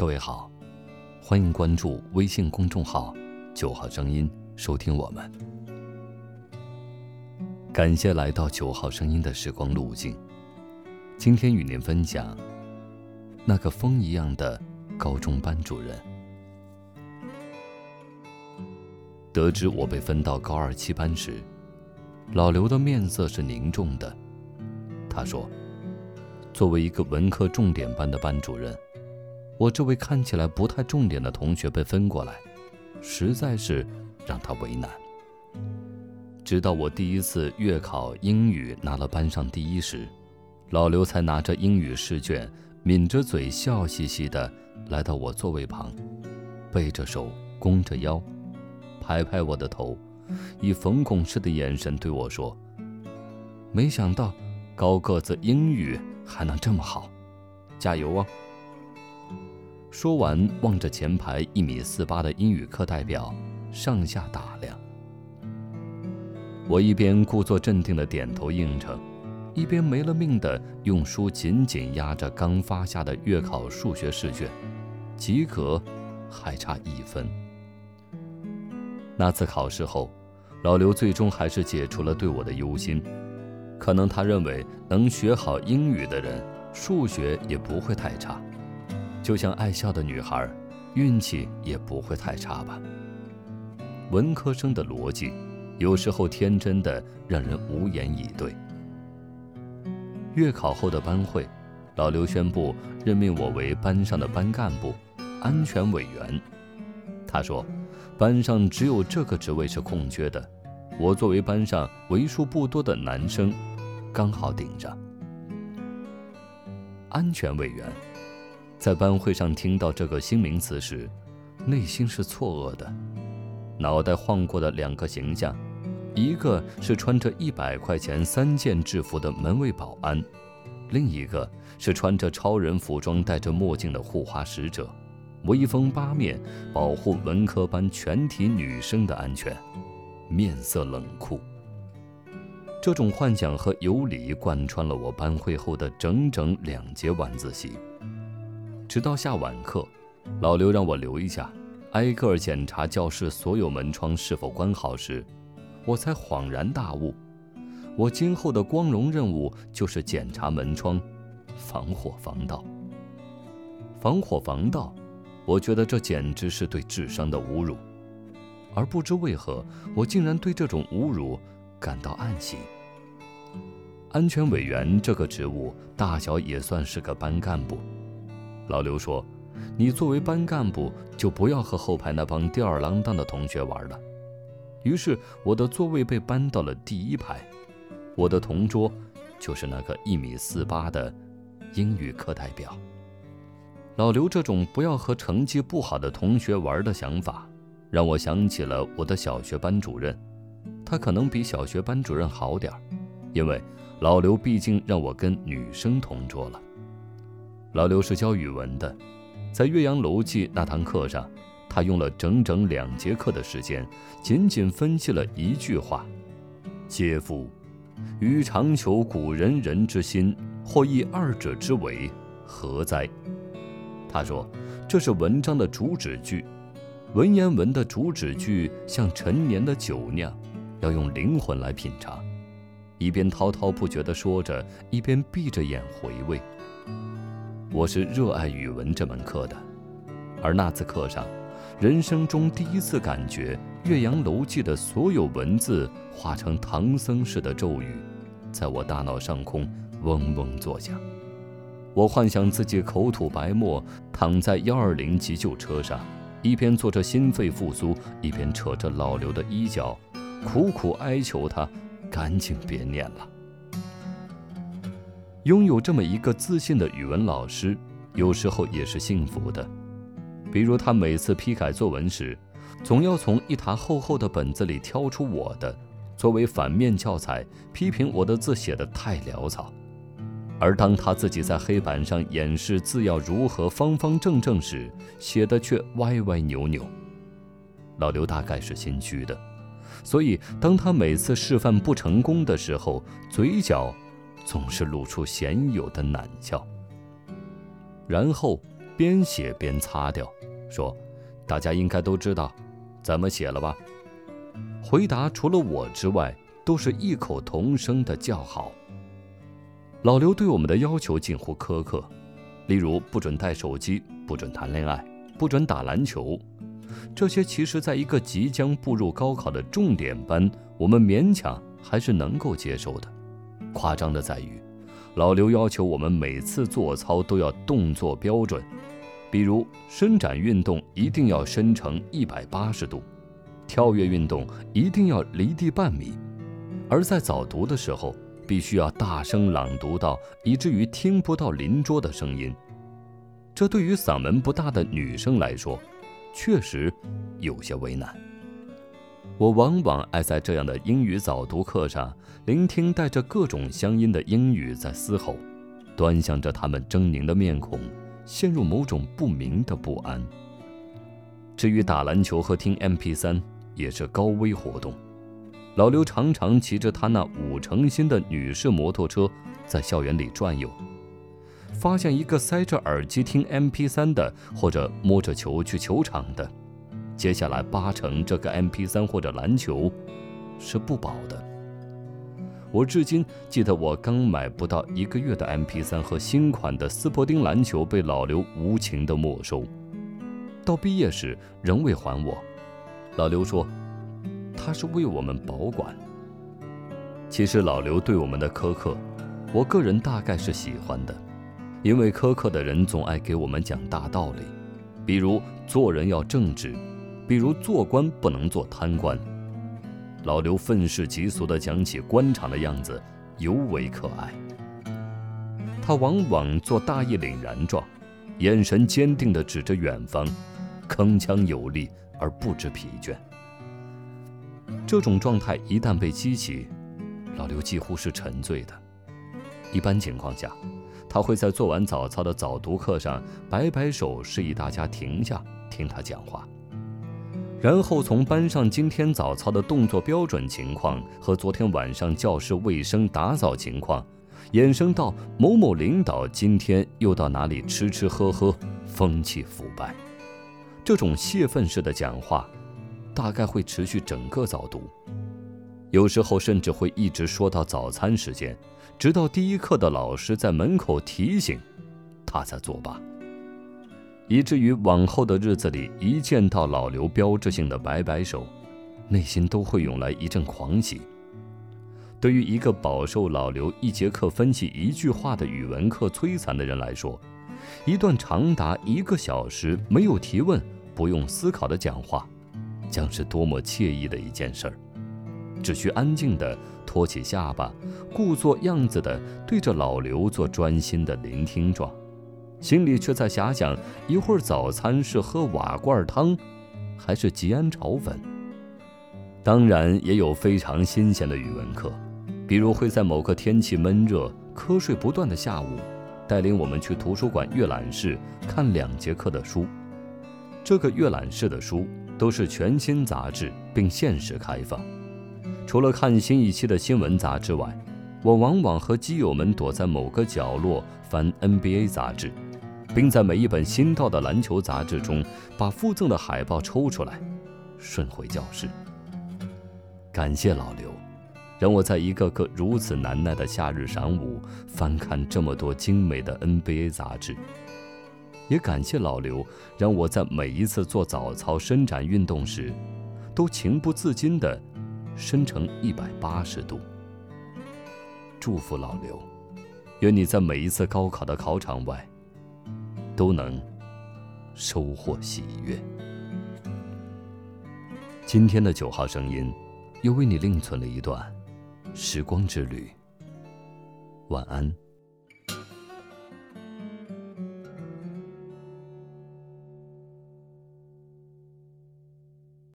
各位好，欢迎关注微信公众号“九号声音”，收听我们。感谢来到九号声音的时光路径。今天与您分享那个风一样的高中班主任。得知我被分到高二七班时，老刘的面色是凝重的。他说：“作为一个文科重点班的班主任，我这位看起来不太重点的同学被分过来，实在是让他为难。”直到我第一次月考英语拿了班上第一时，老刘才拿着英语试卷，抿着嘴笑嘻嘻的来到我座位旁，背着手，弓着腰。拍拍我的头，以冯巩式的眼神对我说：“没想到高个子英语还能这么好，加油啊！”说完，望着前排一米四八的英语课代表，上下打量。我一边故作镇定的点头应承，一边没了命的用书紧紧压着刚发下的月考数学试卷，及格还差一分。那次考试后，老刘最终还是解除了对我的忧心。可能他认为能学好英语的人，数学也不会太差。就像爱笑的女孩，运气也不会太差吧。文科生的逻辑，有时候天真的让人无言以对。月考后的班会，老刘宣布任命我为班上的班干部、安全委员。他说。班上只有这个职位是空缺的，我作为班上为数不多的男生，刚好顶着。安全委员，在班会上听到这个新名词时，内心是错愕的。脑袋晃过的两个形象，一个是穿着一百块钱三件制服的门卫保安，另一个是穿着超人服装、戴着墨镜的护花使者。威风八面，保护文科班全体女生的安全，面色冷酷。这种幻想和游离贯穿了我班会后的整整两节晚自习。直到下晚课，老刘让我留一下，挨个检查教室所有门窗是否关好时，我才恍然大悟：我今后的光荣任务就是检查门窗，防火防盗。防火防盗。我觉得这简直是对智商的侮辱，而不知为何，我竟然对这种侮辱感到暗喜。安全委员这个职务，大小也算是个班干部。老刘说：“你作为班干部，就不要和后排那帮吊儿郎当的同学玩了。”于是，我的座位被搬到了第一排，我的同桌就是那个一米四八的英语课代表。老刘这种不要和成绩不好的同学玩的想法，让我想起了我的小学班主任。他可能比小学班主任好点儿，因为老刘毕竟让我跟女生同桌了。老刘是教语文的，在《岳阳楼记》那堂课上，他用了整整两节课的时间，仅仅分析了一句话：“嗟夫！予尝求古人人之心，或异二者之为，何哉？”他说：“这是文章的主旨句，文言文的主旨句像陈年的酒酿，要用灵魂来品尝。”一边滔滔不绝地说着，一边闭着眼回味。我是热爱语文这门课的，而那次课上，人生中第一次感觉《岳阳楼记》的所有文字化成唐僧似的咒语，在我大脑上空嗡嗡作响。我幻想自己口吐白沫，躺在幺二零急救车上，一边做着心肺复苏，一边扯着老刘的衣角，苦苦哀求他赶紧别念了。拥有这么一个自信的语文老师，有时候也是幸福的。比如他每次批改作文时，总要从一沓厚厚的本子里挑出我的，作为反面教材，批评我的字写得太潦草。而当他自己在黑板上演示字要如何方方正正时，写的却歪歪扭扭。老刘大概是心虚的，所以当他每次示范不成功的时候，嘴角总是露出鲜有的懒笑。然后边写边擦掉，说：“大家应该都知道怎么写了吧？”回答除了我之外，都是异口同声的叫好。老刘对我们的要求近乎苛刻，例如不准带手机，不准谈恋爱，不准打篮球。这些其实，在一个即将步入高考的重点班，我们勉强还是能够接受的。夸张的在于，老刘要求我们每次做操都要动作标准，比如伸展运动一定要伸成一百八十度，跳跃运动一定要离地半米，而在早读的时候，必须要大声朗读到以至于听不到邻桌的声音。这对于嗓门不大的女生来说，确实有些为难。我往往爱在这样的英语早读课上聆听带着各种乡音的英语在嘶吼，端详着他们狰狞的面孔，陷入某种不明的不安。至于打篮球和听 MP3，也是高危活动。老刘常常骑着他那五成新的女士摩托车在校园里转悠。发现一个塞着耳机听 MP3 的，或者摸着球去球场的，接下来八成这个 MP3 或者篮球是不保的。我至今记得，我刚买不到一个月的 MP3 和新款的斯伯丁篮球被老刘无情的没收，到毕业时仍未还我。老刘说，他是为我们保管。其实老刘对我们的苛刻，我个人大概是喜欢的。因为苛刻的人总爱给我们讲大道理，比如做人要正直，比如做官不能做贪官。老刘愤世嫉俗地讲起官场的样子，尤为可爱。他往往做大义凛然状，眼神坚定地指着远方，铿锵有力而不知疲倦。这种状态一旦被激起，老刘几乎是沉醉的。一般情况下。他会在做完早操的早读课上摆摆手，示意大家停下听他讲话，然后从班上今天早操的动作标准情况和昨天晚上教室卫生打扫情况，衍生到某某领导今天又到哪里吃吃喝喝，风气腐败。这种泄愤式的讲话，大概会持续整个早读，有时候甚至会一直说到早餐时间。直到第一课的老师在门口提醒，他才作罢。以至于往后的日子里，一见到老刘标志性的摆摆手，内心都会涌来一阵狂喜。对于一个饱受老刘一节课分析一句话的语文课摧残的人来说，一段长达一个小时没有提问、不用思考的讲话，将是多么惬意的一件事儿。只需安静地托起下巴，故作样子地对着老刘做专心的聆听状，心里却在遐想：一会儿早餐是喝瓦罐汤，还是吉安炒粉？当然，也有非常新鲜的语文课，比如会在某个天气闷热、瞌睡不断的下午，带领我们去图书馆阅览室看两节课的书。这个阅览室的书都是全新杂志，并限时开放。除了看新一期的新闻杂志外，我往往和基友们躲在某个角落翻 NBA 杂志，并在每一本新到的篮球杂志中把附赠的海报抽出来，顺回教室。感谢老刘，让我在一个个如此难耐的夏日晌午翻看这么多精美的 NBA 杂志。也感谢老刘，让我在每一次做早操伸展运动时，都情不自禁地。伸成一百八十度。祝福老刘，愿你在每一次高考的考场外，都能收获喜悦。今天的九号声音，又为你另存了一段时光之旅。晚安。